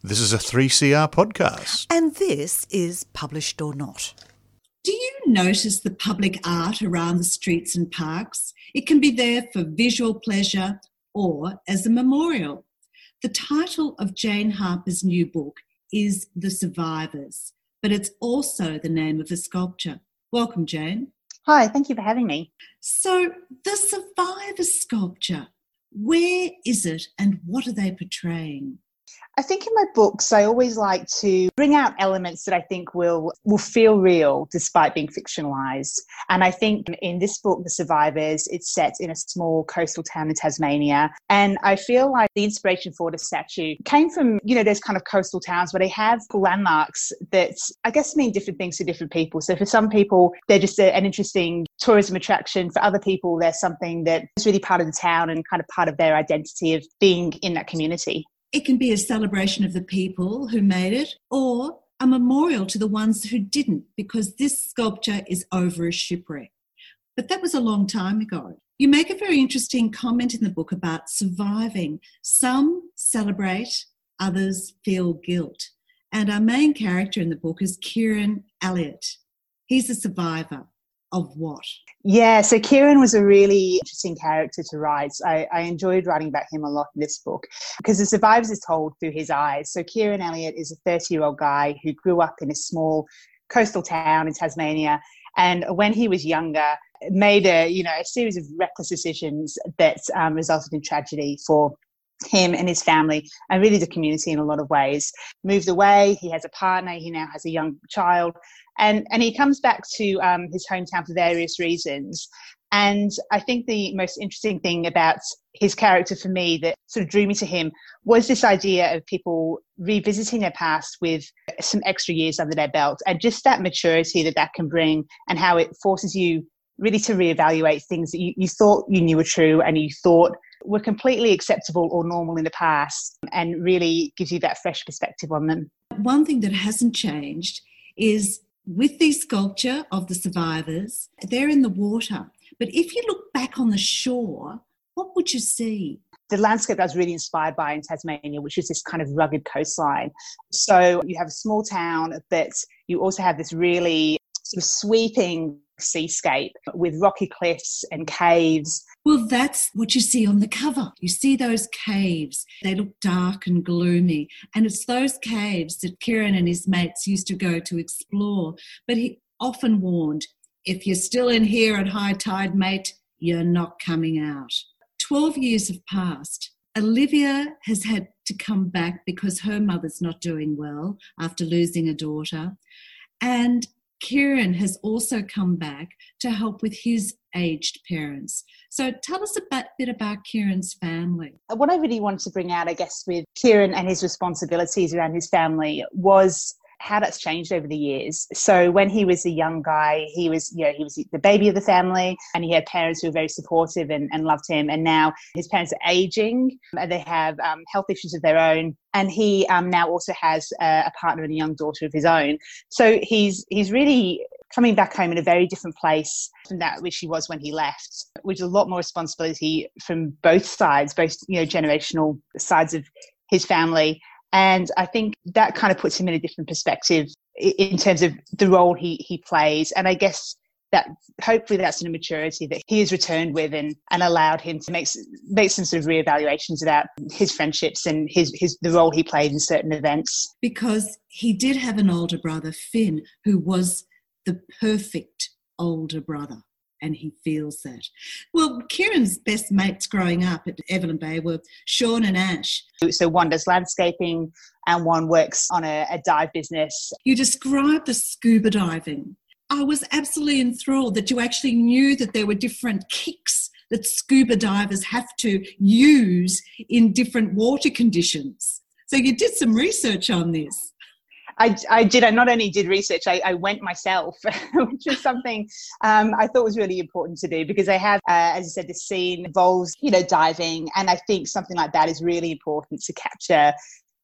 This is a 3CR podcast. And this is Published or Not. Do you notice the public art around the streets and parks? It can be there for visual pleasure or as a memorial. The title of Jane Harper's new book is The Survivors, but it's also the name of a sculpture. Welcome, Jane. Hi, thank you for having me. So, the Survivors sculpture, where is it and what are they portraying? I think in my books, I always like to bring out elements that I think will will feel real despite being fictionalized. And I think in this book, The Survivors, it's set in a small coastal town in Tasmania. And I feel like the inspiration for the statue came from, you know, those kind of coastal towns where they have landmarks that I guess mean different things to different people. So for some people, they're just an interesting tourism attraction. For other people, they're something that is really part of the town and kind of part of their identity of being in that community. It can be a celebration of the people who made it or a memorial to the ones who didn't, because this sculpture is over a shipwreck. But that was a long time ago. You make a very interesting comment in the book about surviving. Some celebrate, others feel guilt. And our main character in the book is Kieran Elliott. He's a survivor of what? Yeah, so Kieran was a really interesting character to write. I, I, enjoyed writing about him a lot in this book because The Survivors is told through his eyes. So Kieran Elliott is a 30 year old guy who grew up in a small coastal town in Tasmania. And when he was younger, made a you know a series of reckless decisions that um, resulted in tragedy for him and his family and really the community in a lot of ways moved away he has a partner he now has a young child and and he comes back to um, his hometown for various reasons. And I think the most interesting thing about his character for me that sort of drew me to him was this idea of people revisiting their past with some extra years under their belt and just that maturity that that can bring and how it forces you really to reevaluate things that you, you thought you knew were true and you thought were completely acceptable or normal in the past and really gives you that fresh perspective on them. One thing that hasn't changed is with the sculpture of the survivors, they're in the water. But if you look back on the shore, what would you see? The landscape I was really inspired by in Tasmania, which is this kind of rugged coastline. So you have a small town, but you also have this really sort of sweeping seascape with rocky cliffs and caves. Well, that's what you see on the cover. You see those caves. They look dark and gloomy. And it's those caves that Kieran and his mates used to go to explore. But he often warned if you're still in here at high tide, mate, you're not coming out. 12 years have passed. Olivia has had to come back because her mother's not doing well after losing a daughter. And Kieran has also come back to help with his aged parents. So tell us a bit, about Kieran's family. What I really wanted to bring out, I guess, with Kieran and his responsibilities around his family was how that's changed over the years. So when he was a young guy, he was, you know, he was the baby of the family and he had parents who were very supportive and, and loved him. And now his parents are aging and they have um, health issues of their own. And he um, now also has a, a partner and a young daughter of his own. So he's, he's really coming back home in a very different place from that which he was when he left, which is a lot more responsibility from both sides, both you know generational sides of his family and I think that kind of puts him in a different perspective in terms of the role he, he plays. And I guess that hopefully that's an maturity that he has returned with and, and allowed him to make, make some sort of reevaluations about his friendships and his, his the role he played in certain events. Because he did have an older brother, Finn, who was the perfect older brother and he feels that. Well, Kieran's best mates growing up at Evelyn Bay were Sean and Ash. So one does landscaping and one works on a, a dive business. You described the scuba diving. I was absolutely enthralled that you actually knew that there were different kicks that scuba divers have to use in different water conditions. So you did some research on this. I, I did. I not only did research, I, I went myself, which was something um, I thought was really important to do because I have, uh, as I said, the scene involves, you know, diving. And I think something like that is really important to capture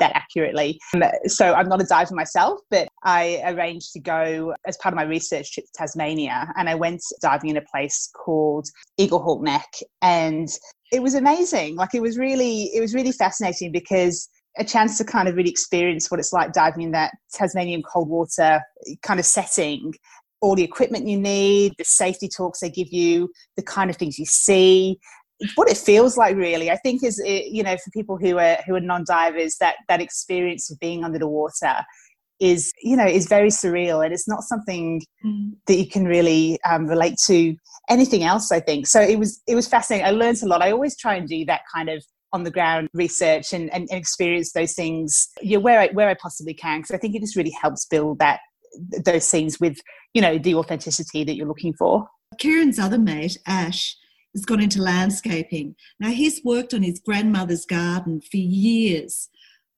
that accurately. Um, so I'm not a diver myself, but I arranged to go as part of my research trip to Tasmania and I went diving in a place called Eaglehawk Neck and it was amazing. Like it was really, it was really fascinating because a chance to kind of really experience what it's like diving in that Tasmanian cold water kind of setting. All the equipment you need, the safety talks they give you, the kind of things you see, what it feels like really. I think is you know for people who are who are non-divers that that experience of being under the water is you know is very surreal and it's not something mm. that you can really um, relate to anything else i think. So it was it was fascinating. I learned a lot. I always try and do that kind of on the ground research and, and, and experience those things yeah, where I, where I possibly can because I think it just really helps build that those scenes with you know the authenticity that you're looking for. Kieran's other mate Ash has gone into landscaping. Now he's worked on his grandmother's garden for years,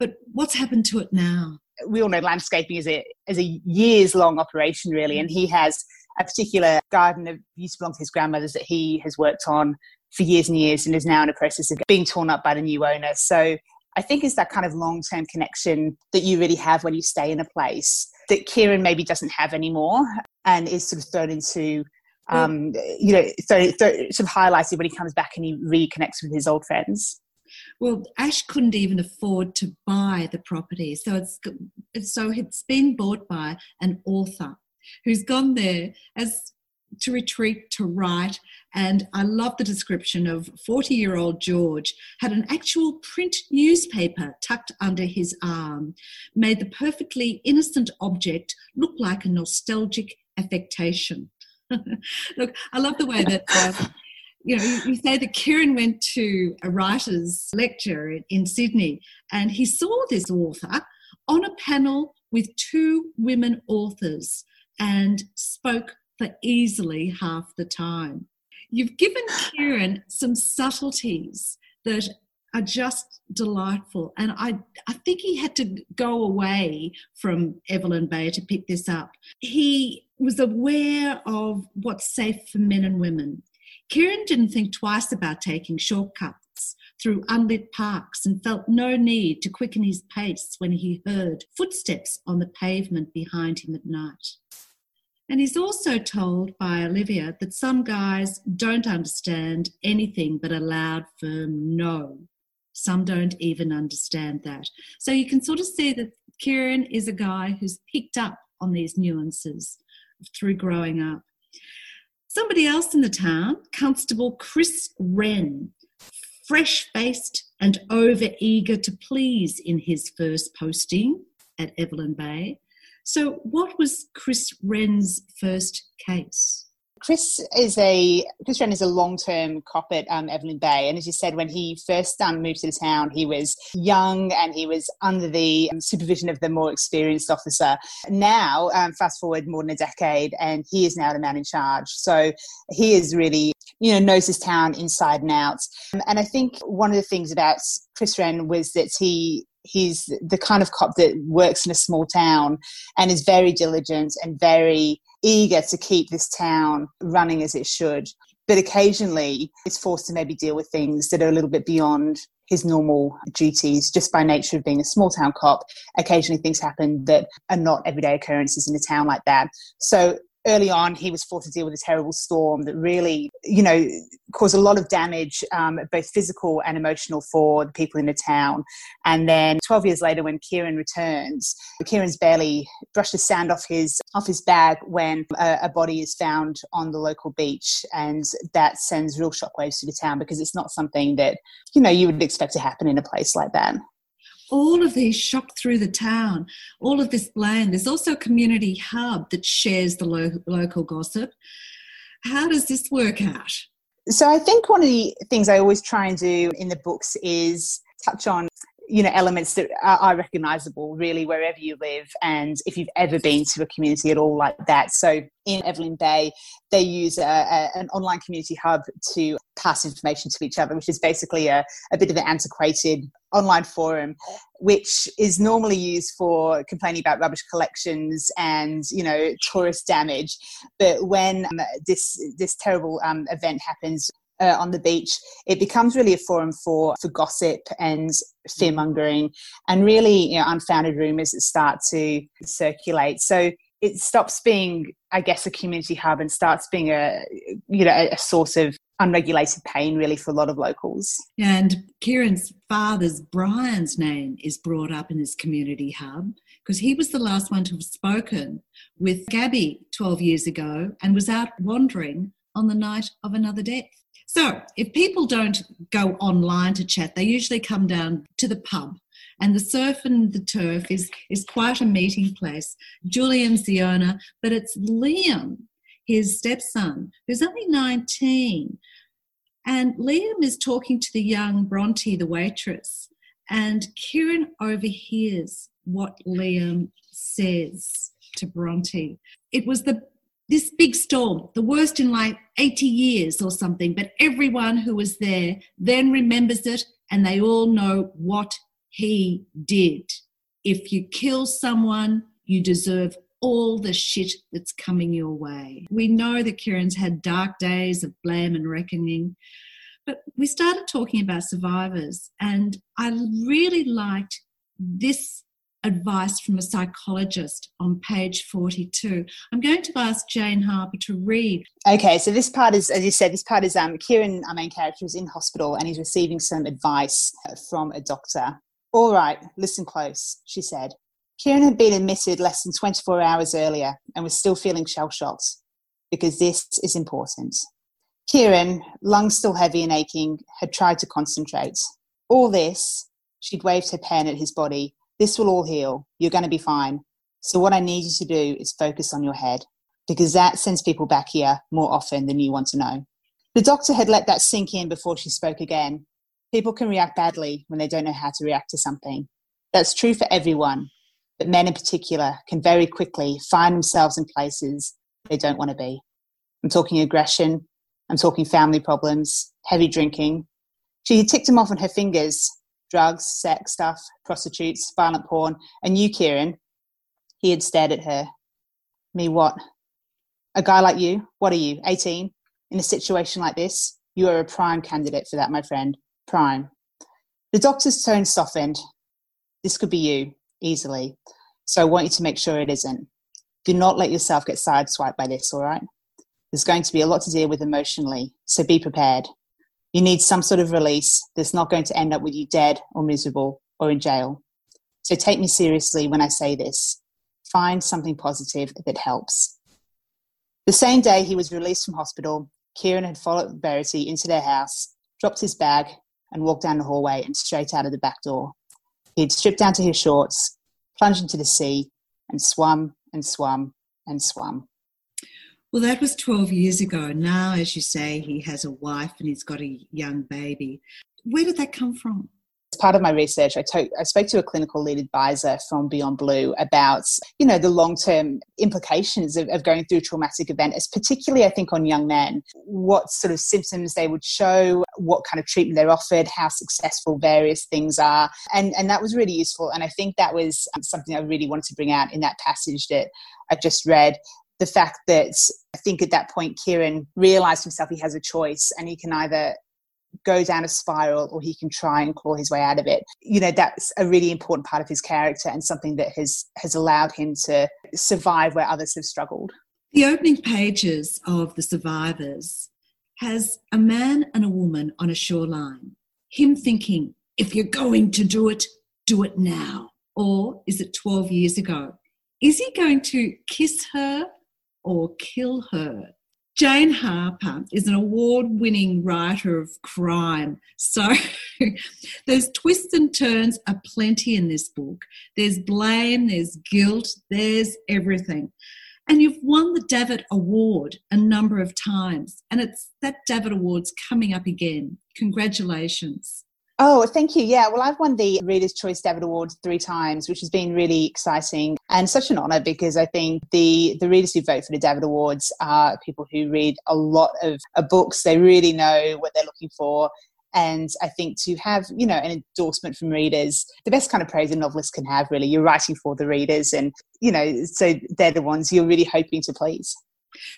but what's happened to it now? We all know landscaping is a is a years long operation really, and he has a particular garden that used to belong to his grandmother's that he has worked on for years and years and is now in a process of being torn up by the new owner. So I think it's that kind of long term connection that you really have when you stay in a place that Kieran maybe doesn't have anymore and is sort of thrown into um, you know, so, so sort of highlighted when he comes back and he reconnects with his old friends. Well, Ash couldn't even afford to buy the property, so it's so it's been bought by an author who's gone there as to retreat to write. And I love the description of 40 year old George had an actual print newspaper tucked under his arm, made the perfectly innocent object look like a nostalgic affectation. Look, I love the way that. Uh, you know, you, say that Kieran went to a writer's lecture in, in Sydney and he saw this author on a panel with two women authors and spoke for easily half the time. You've given Kieran some subtleties that are just delightful. And I, I think he had to go away from Evelyn Bay to pick this up. He was aware of what's safe for men and women. Kieran didn't think twice about taking shortcuts through unlit parks and felt no need to quicken his pace when he heard footsteps on the pavement behind him at night. And he's also told by Olivia that some guys don't understand anything but a loud, firm no. Some don't even understand that. So you can sort of see that Kieran is a guy who's picked up on these nuances through growing up. Somebody else in the town, Constable Chris Wren, fresh faced and over eager to please in his first posting at Evelyn Bay. So, what was Chris Wren's first case? Chris is a Chris Wren is a long term cop at um, Evelyn Bay, and as you said, when he first um, moved to the town, he was young and he was under the um, supervision of the more experienced officer. Now, um, fast forward more than a decade, and he is now the man in charge. So he is really you know knows his town inside and out. And I think one of the things about Chris Wren was that he he's the kind of cop that works in a small town and is very diligent and very eager to keep this town running as it should. But occasionally is forced to maybe deal with things that are a little bit beyond his normal duties just by nature of being a small town cop. Occasionally things happen that are not everyday occurrences in a town like that. So early on, he was forced to deal with a terrible storm that really, you know, caused a lot of damage, um, both physical and emotional, for the people in the town. And then 12 years later, when Kieran returns, Kieran's barely brushed the sand off his off his bag when a, a body is found on the local beach, and that sends real shockwaves through the town because it's not something that you know you would expect to happen in a place like that all of these shock through the town, all of this land. There's also a community hub that shares the lo- local gossip. How does this work out? So I think one of the things I always try and do in the books is touch on you know elements that are, are, recognizable really wherever you live and if you've ever been to a community at all like that. So in evelyn bay they use a, a, an online community hub to pass information to each other which is basically a, a bit of an antiquated online forum which is normally used for complaining about rubbish collections and you know tourist damage. But when um, this this terrible um, event happens uh, on the beach, it becomes really a forum for, for gossip and fear mongering and really you know, unfounded rumors that start to circulate. So it stops being, I guess, a community hub and starts being a, you know, a source of unregulated pain really for a lot of locals. And Kieran's father's Brian's name is brought up in this community hub because he was the last one to have spoken with Gabby 12 years ago and was out wandering on the night of another death. So, if people don't go online to chat, they usually come down to the pub. And the surf and the turf is, is quite a meeting place. Julian's the owner, but it's Liam, his stepson, who's only 19. And Liam is talking to the young Bronte, the waitress. And Kieran overhears what Liam says to Bronte. It was the this big storm, the worst in like 80 years or something, but everyone who was there then remembers it and they all know what he did. If you kill someone, you deserve all the shit that's coming your way. We know that Kieran's had dark days of blame and reckoning, but we started talking about survivors, and I really liked this advice from a psychologist on page 42. I'm going to ask Jane Harper to read. Okay, so this part is, as you said, this part is um, Kieran, our main character, is in hospital and he's receiving some advice from a doctor. All right, listen close, she said. Kieran had been admitted less than 24 hours earlier and was still feeling shell shocked because this is important. Kieran, lungs still heavy and aching, had tried to concentrate. All this, she'd waved her pen at his body, this will all heal. You're going to be fine. So, what I need you to do is focus on your head because that sends people back here more often than you want to know. The doctor had let that sink in before she spoke again. People can react badly when they don't know how to react to something. That's true for everyone, but men in particular can very quickly find themselves in places they don't want to be. I'm talking aggression, I'm talking family problems, heavy drinking. She had ticked them off on her fingers drugs, sex stuff, prostitutes, violent porn, and you, Kieran. He had stared at her. Me, what? A guy like you? What are you, 18? In a situation like this? You are a prime candidate for that, my friend. Prime. The doctor's tone softened. This could be you, easily. So I want you to make sure it isn't. Do not let yourself get sideswiped by this, all right? There's going to be a lot to deal with emotionally, so be prepared. You need some sort of release that's not going to end up with you dead or miserable or in jail. So take me seriously when I say this. Find something positive that helps. The same day he was released from hospital, Kieran had followed Verity into their house, dropped his bag, and walked down the hallway and straight out of the back door. He had stripped down to his shorts, plunged into the sea, and swum and swum and swum. Well, that was 12 years ago. Now, as you say, he has a wife and he's got a young baby. Where did that come from? As part of my research, I, to- I spoke to a clinical lead advisor from Beyond Blue about, you know, the long-term implications of, of going through a traumatic event, as particularly, I think, on young men. What sort of symptoms they would show, what kind of treatment they're offered, how successful various things are, and and that was really useful. And I think that was um, something I really wanted to bring out in that passage that I just read the fact that I think at that point Kieran realized himself he has a choice and he can either go down a spiral or he can try and claw his way out of it. You know, that's a really important part of his character and something that has has allowed him to survive where others have struggled. The opening pages of The Survivors has a man and a woman on a shoreline. Him thinking, if you're going to do it, do it now. Or is it 12 years ago? Is he going to kiss her or kill her. Jane Harper is an award winning writer of crime. So there's twists and turns aplenty in this book. There's blame, there's guilt, there's everything. And you've won the Davitt Award a number of times. And it's that Davitt Award's coming up again. Congratulations. Oh, thank you. Yeah, well, I've won the Reader's Choice Davitt Award three times, which has been really exciting and such an honour because I think the the readers who vote for the Davitt Awards are people who read a lot of books. They really know what they're looking for. And I think to have, you know, an endorsement from readers, the best kind of praise a novelist can have, really. You're writing for the readers, and, you know, so they're the ones you're really hoping to please.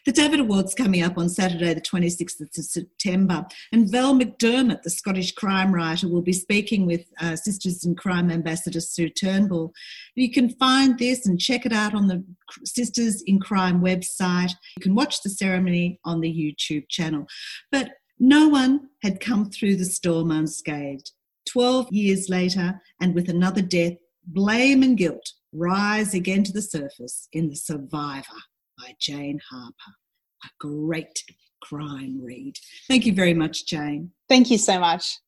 The Davitt Awards coming up on Saturday, the 26th of September, and Val McDermid, the Scottish crime writer, will be speaking with uh, Sisters in Crime Ambassador Sue Turnbull. You can find this and check it out on the Sisters in Crime website. You can watch the ceremony on the YouTube channel. But no one had come through the storm unscathed. 12 years later, and with another death, blame and guilt rise again to the surface in The Survivor by Jane Harper. A great crime read. Thank you very much, Jane. Thank you so much.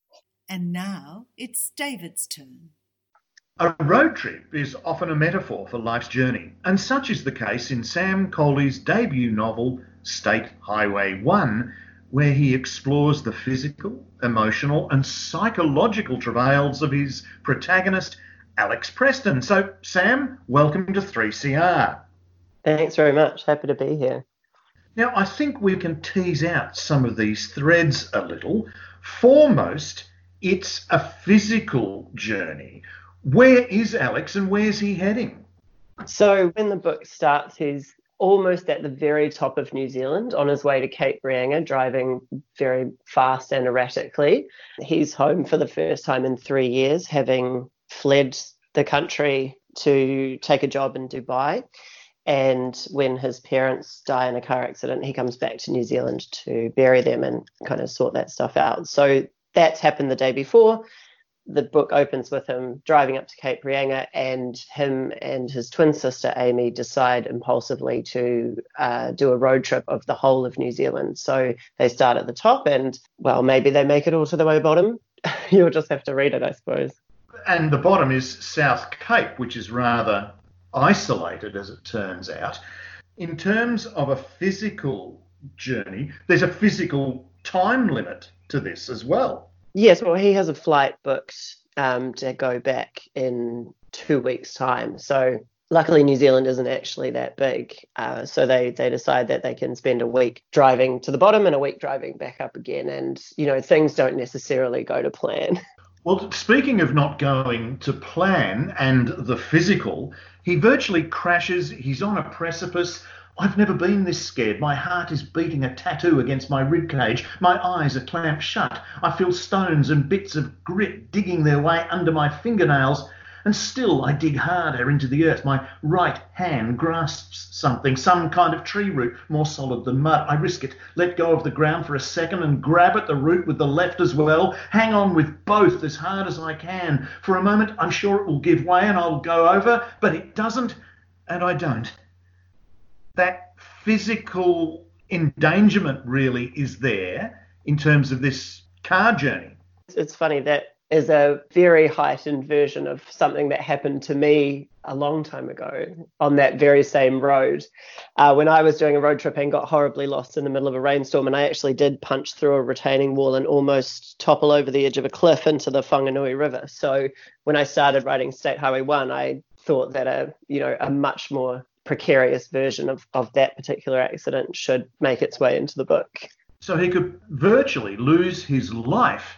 And now it's David's turn. A road trip is often a metaphor for life's journey, and such is the case in Sam Coley's debut novel, State Highway 1, where he explores the physical, emotional, and psychological travails of his protagonist, Alex Preston. So, Sam, welcome to 3CR. Thanks very much. Happy to be here. Now, I think we can tease out some of these threads a little. Foremost, it's a physical journey. Where is Alex and where's he heading? So, when the book starts, he's almost at the very top of New Zealand on his way to Cape Reinga, driving very fast and erratically. He's home for the first time in three years, having fled the country to take a job in Dubai. And when his parents die in a car accident, he comes back to New Zealand to bury them and kind of sort that stuff out. So that's happened the day before. The book opens with him driving up to Cape Reinga, and him and his twin sister Amy decide impulsively to uh, do a road trip of the whole of New Zealand. So they start at the top, and well, maybe they make it all to the way bottom. You'll just have to read it, I suppose. And the bottom is South Cape, which is rather isolated, as it turns out. In terms of a physical journey, there's a physical time limit to this as well. Yes, well, he has a flight booked um, to go back in two weeks' time. So luckily, New Zealand isn't actually that big. Uh, so they they decide that they can spend a week driving to the bottom and a week driving back up again. And you know things don't necessarily go to plan. Well, speaking of not going to plan and the physical, he virtually crashes. He's on a precipice. I've never been this scared. My heart is beating a tattoo against my ribcage. My eyes are clamped shut. I feel stones and bits of grit digging their way under my fingernails. And still I dig harder into the earth. My right hand grasps something, some kind of tree root, more solid than mud. I risk it, let go of the ground for a second and grab at the root with the left as well. Hang on with both as hard as I can. For a moment, I'm sure it will give way and I'll go over, but it doesn't, and I don't. That physical endangerment really is there in terms of this car journey. It's funny that is a very heightened version of something that happened to me a long time ago on that very same road uh, when I was doing a road trip and got horribly lost in the middle of a rainstorm. And I actually did punch through a retaining wall and almost topple over the edge of a cliff into the Whanganui River. So when I started writing State Highway 1, I thought that a you know a much more precarious version of, of that particular accident should make its way into the book. So he could virtually lose his life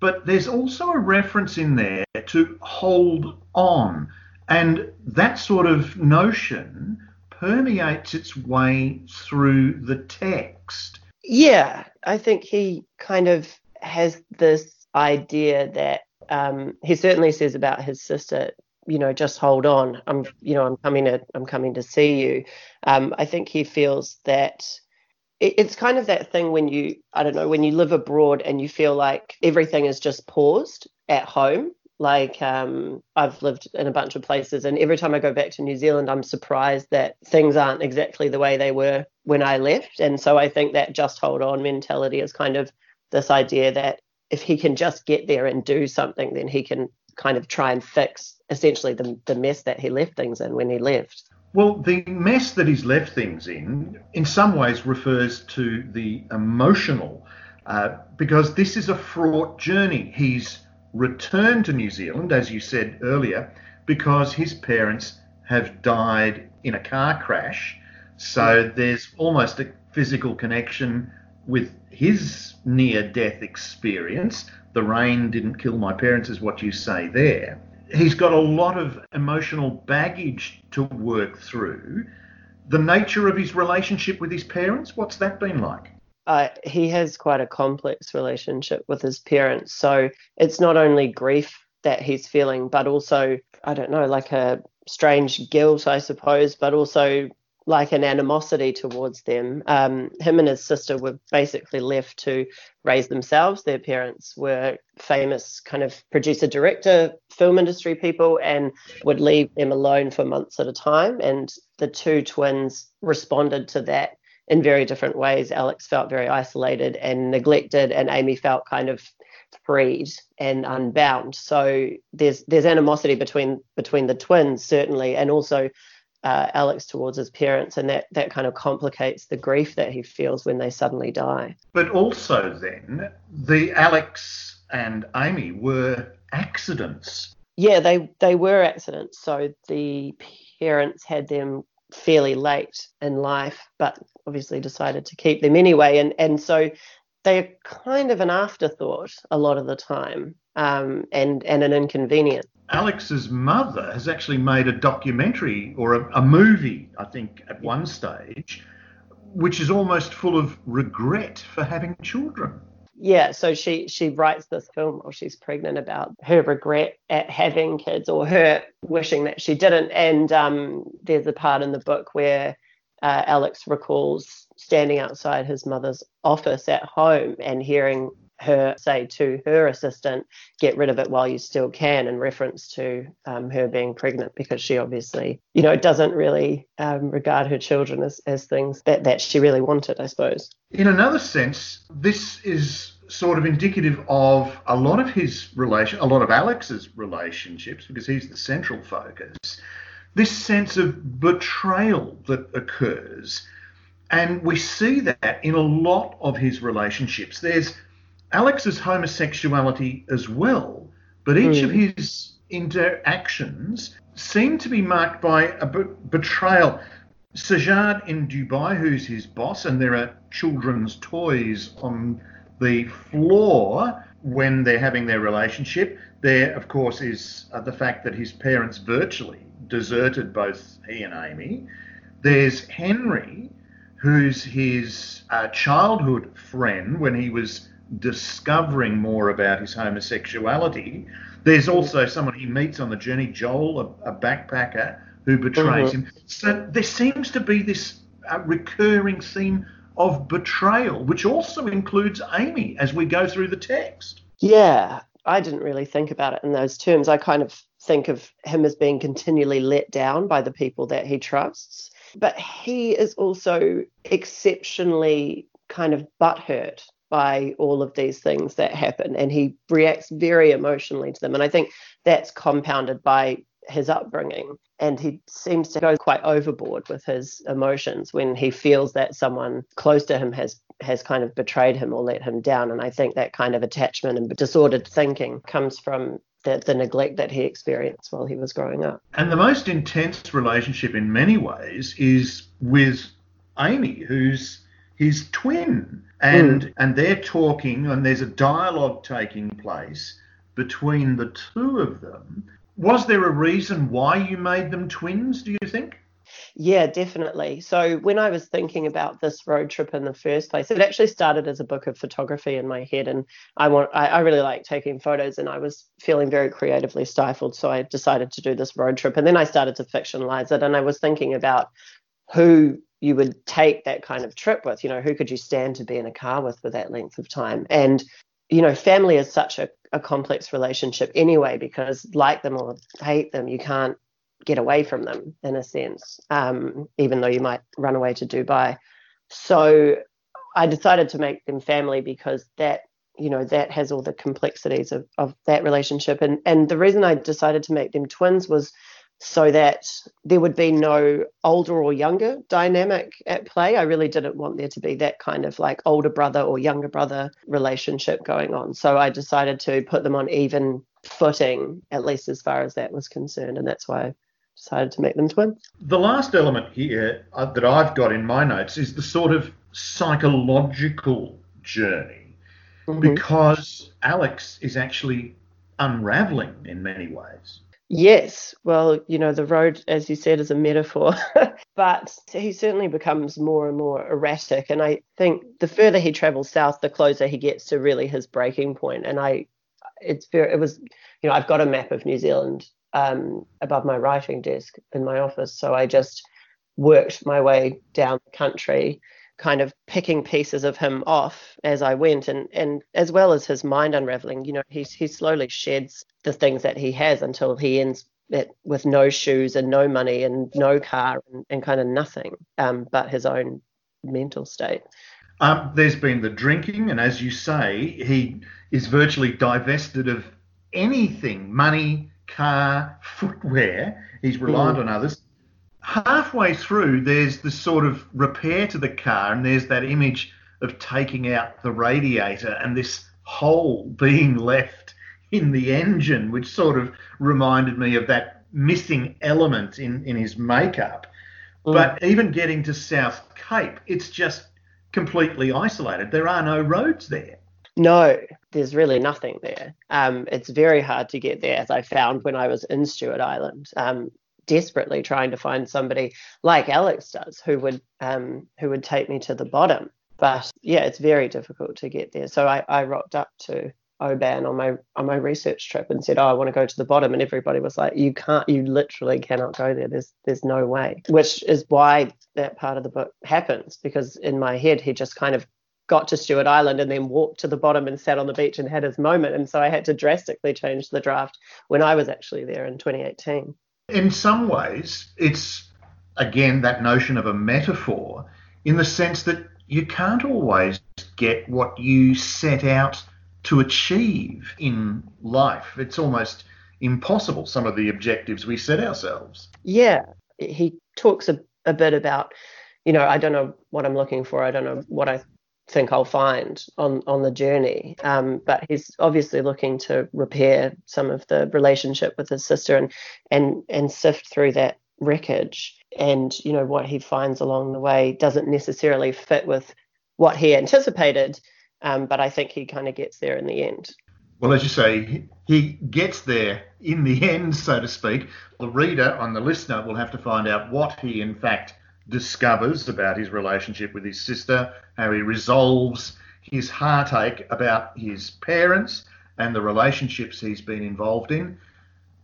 but there's also a reference in there to hold on. And that sort of notion permeates its way through the text. Yeah, I think he kind of has this idea that um, he certainly says about his sister you know just hold on i'm you know i'm coming to i'm coming to see you um, i think he feels that it's kind of that thing when you i don't know when you live abroad and you feel like everything is just paused at home. Like um, i've lived in a bunch of places and every time i go back to new zealand i'm surprised that things aren't exactly the way they were when i left. And so i think that just hold on mentality is kind of this idea that if he can just get there and do something then he can kind of try and fix essentially the, the mess that he left things in when he left well, the mess that he's left things in, in some ways, refers to the emotional, uh, because this is a fraught journey. He's returned to New Zealand, as you said earlier, because his parents have died in a car crash. So there's almost a physical connection with his near death experience. The rain didn't kill my parents, is what you say there he's got a lot of emotional baggage to work through the nature of his relationship with his parents? What's that been like? Uh, he has quite a complex relationship with his parents. So it's not only grief that he's feeling, but also, I don't know, like a strange guilt, I suppose, but also like an animosity towards them. Um, him and his sister were basically left to raise themselves. Their parents were famous kind of producer director film industry people and would leave them alone for months at a time. And the two twins responded to that in very different ways. Alex felt very isolated and neglected, and Amy felt kind of freed and unbound. So there's there's animosity between between the twins certainly, and also uh, Alex towards his parents, and that that kind of complicates the grief that he feels when they suddenly die. But also, then the Alex and Amy were accidents. Yeah, they they were accidents. So the parents had them fairly late in life, but obviously decided to keep them anyway, and and so they're kind of an afterthought a lot of the time, um, and and an inconvenience. Alex's mother has actually made a documentary or a, a movie, I think, at one stage, which is almost full of regret for having children. Yeah, so she she writes this film while she's pregnant about her regret at having kids or her wishing that she didn't. And um, there's a part in the book where uh, Alex recalls standing outside his mother's office at home and hearing her say to her assistant, get rid of it while you still can, in reference to um, her being pregnant, because she obviously, you know, doesn't really um, regard her children as, as things that, that she really wanted, I suppose. In another sense, this is sort of indicative of a lot of his relation, a lot of Alex's relationships, because he's the central focus. This sense of betrayal that occurs. And we see that in a lot of his relationships. There's Alex's homosexuality as well, but each mm. of hmm. his interactions seem to be marked by a betrayal. Sajad in Dubai, who's his boss, and there are children's toys on the floor when they're having their relationship. There, of course, is uh, the fact that his parents virtually deserted both he and Amy. There's Henry, who's his uh, childhood friend when he was discovering more about his homosexuality. There's also someone he meets on the journey, Joel, a, a backpacker, who betrays mm-hmm. him. So there seems to be this uh, recurring theme of betrayal, which also includes Amy as we go through the text. Yeah, I didn't really think about it in those terms. I kind of think of him as being continually let down by the people that he trusts. But he is also exceptionally kind of butthurt by all of these things that happen and he reacts very emotionally to them. And i think that's compounded by his upbringing. And he seems to go quite overboard with his emotions when he feels that someone close to him has has kind of betrayed him or let him down. And i think that kind of attachment and disordered thinking comes from the, the neglect that he experienced while he was growing up. And the most intense relationship in many ways is with amy who's his twin. And mm. and they're talking and there's a dialogue taking place between the two of them. Was there a reason why you made them twins do you think? Yeah definitely. So when i was thinking about this road trip in the first place it actually started as a book of photography in my head and i want i, I really like taking photos and i was feeling very creatively stifled so i decided to do this road trip. And then i started to fictionalize it and i was thinking about who you would take that kind of trip with. You know, who could you stand to be in a car with for that length of time? And, you know, family is such a, a complex relationship anyway, because like them or hate them, you can't get away from them in a sense, um, even though you might run away to Dubai. So I decided to make them family because that you know that has all the complexities of, of that relationship and and the reason i decided to make them twins was so that there would be no older or younger dynamic at play. I really didn't want there to be that kind of like older brother or younger brother relationship going on. So I decided to put them on even footing, at least as far as that was concerned. And that's why I decided to make them twins. The last element here uh, that I've got in my notes is the sort of psychological journey mm-hmm. because Alex is actually unraveling in many ways. Yes, well, you know, the road, as you said, is a metaphor, but he certainly becomes more and more erratic. And I think the further he travels south, the closer he gets to really his breaking point. And I, it's very, it was, you know, I've got a map of New Zealand um, above my writing desk in my office. So I just worked my way down the country kind of picking pieces of him off as I went and and as well as his mind unraveling you know he he slowly sheds the things that he has until he ends it with no shoes and no money and no car and, and kind of nothing um, but his own mental state. Um, there's been the drinking and as you say he is virtually divested of anything money car footwear. He's reliant mm. on others halfway through, there's the sort of repair to the car, and there's that image of taking out the radiator and this hole being left in the engine, which sort of reminded me of that missing element in, in his makeup. Mm. But even getting to South Cape, it's just completely isolated. There are no roads there. No, there's really nothing there. Um, it's very hard to get there, as I found when I was in Stewart Island. Um, desperately trying to find somebody like Alex does who would um, who would take me to the bottom. But yeah, it's very difficult to get there. So I, I rocked up to Oban on my on my research trip and said, "Oh, I want to go to the bottom," and everybody was like, "You can't, you literally cannot go there. There's there's no way." Which is why that part of the book happens because in my head he just kind of got to Stewart Island and then walked to the bottom and sat on the beach and had his moment, and so I had to drastically change the draft when I was actually there in 2018. In some ways, it's again that notion of a metaphor in the sense that you can't always get what you set out to achieve in life. It's almost impossible, some of the objectives we set ourselves. Yeah. He talks a, a bit about, you know, I don't know what I'm looking for. I don't know what I think I'll find on on the journey. Um, but he's obviously looking to repair some of the relationship with his sister and and and sift through that wreckage. And you know what he finds along the way doesn't necessarily fit with what he anticipated, um, but I think he kind of gets there in the end. Well, as you say, he gets there in the end, so to speak. The reader and the listener will have to find out what he, in fact, discovers about his relationship with his sister, how he resolves his heartache about his parents and the relationships he's been involved in.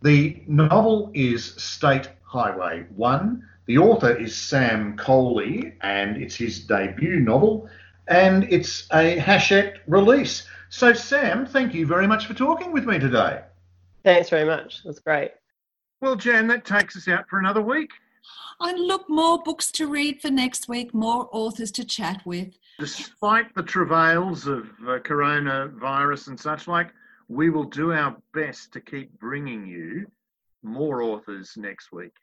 The novel is State Highway 1. The author is Sam Coley, and it's his debut novel, and it's a Hachette release. So, Sam, thank you very much for talking with me today. Thanks very much. That's great. Well, Jan, that takes us out for another week. And look, more books to read for next week, more authors to chat with. Despite the travails of uh, coronavirus and such like, we will do our best to keep bringing you more authors next week.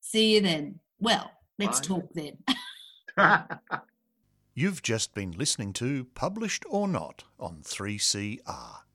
See you then. Well, let's Bye. talk then. You've just been listening to Published or Not on 3CR.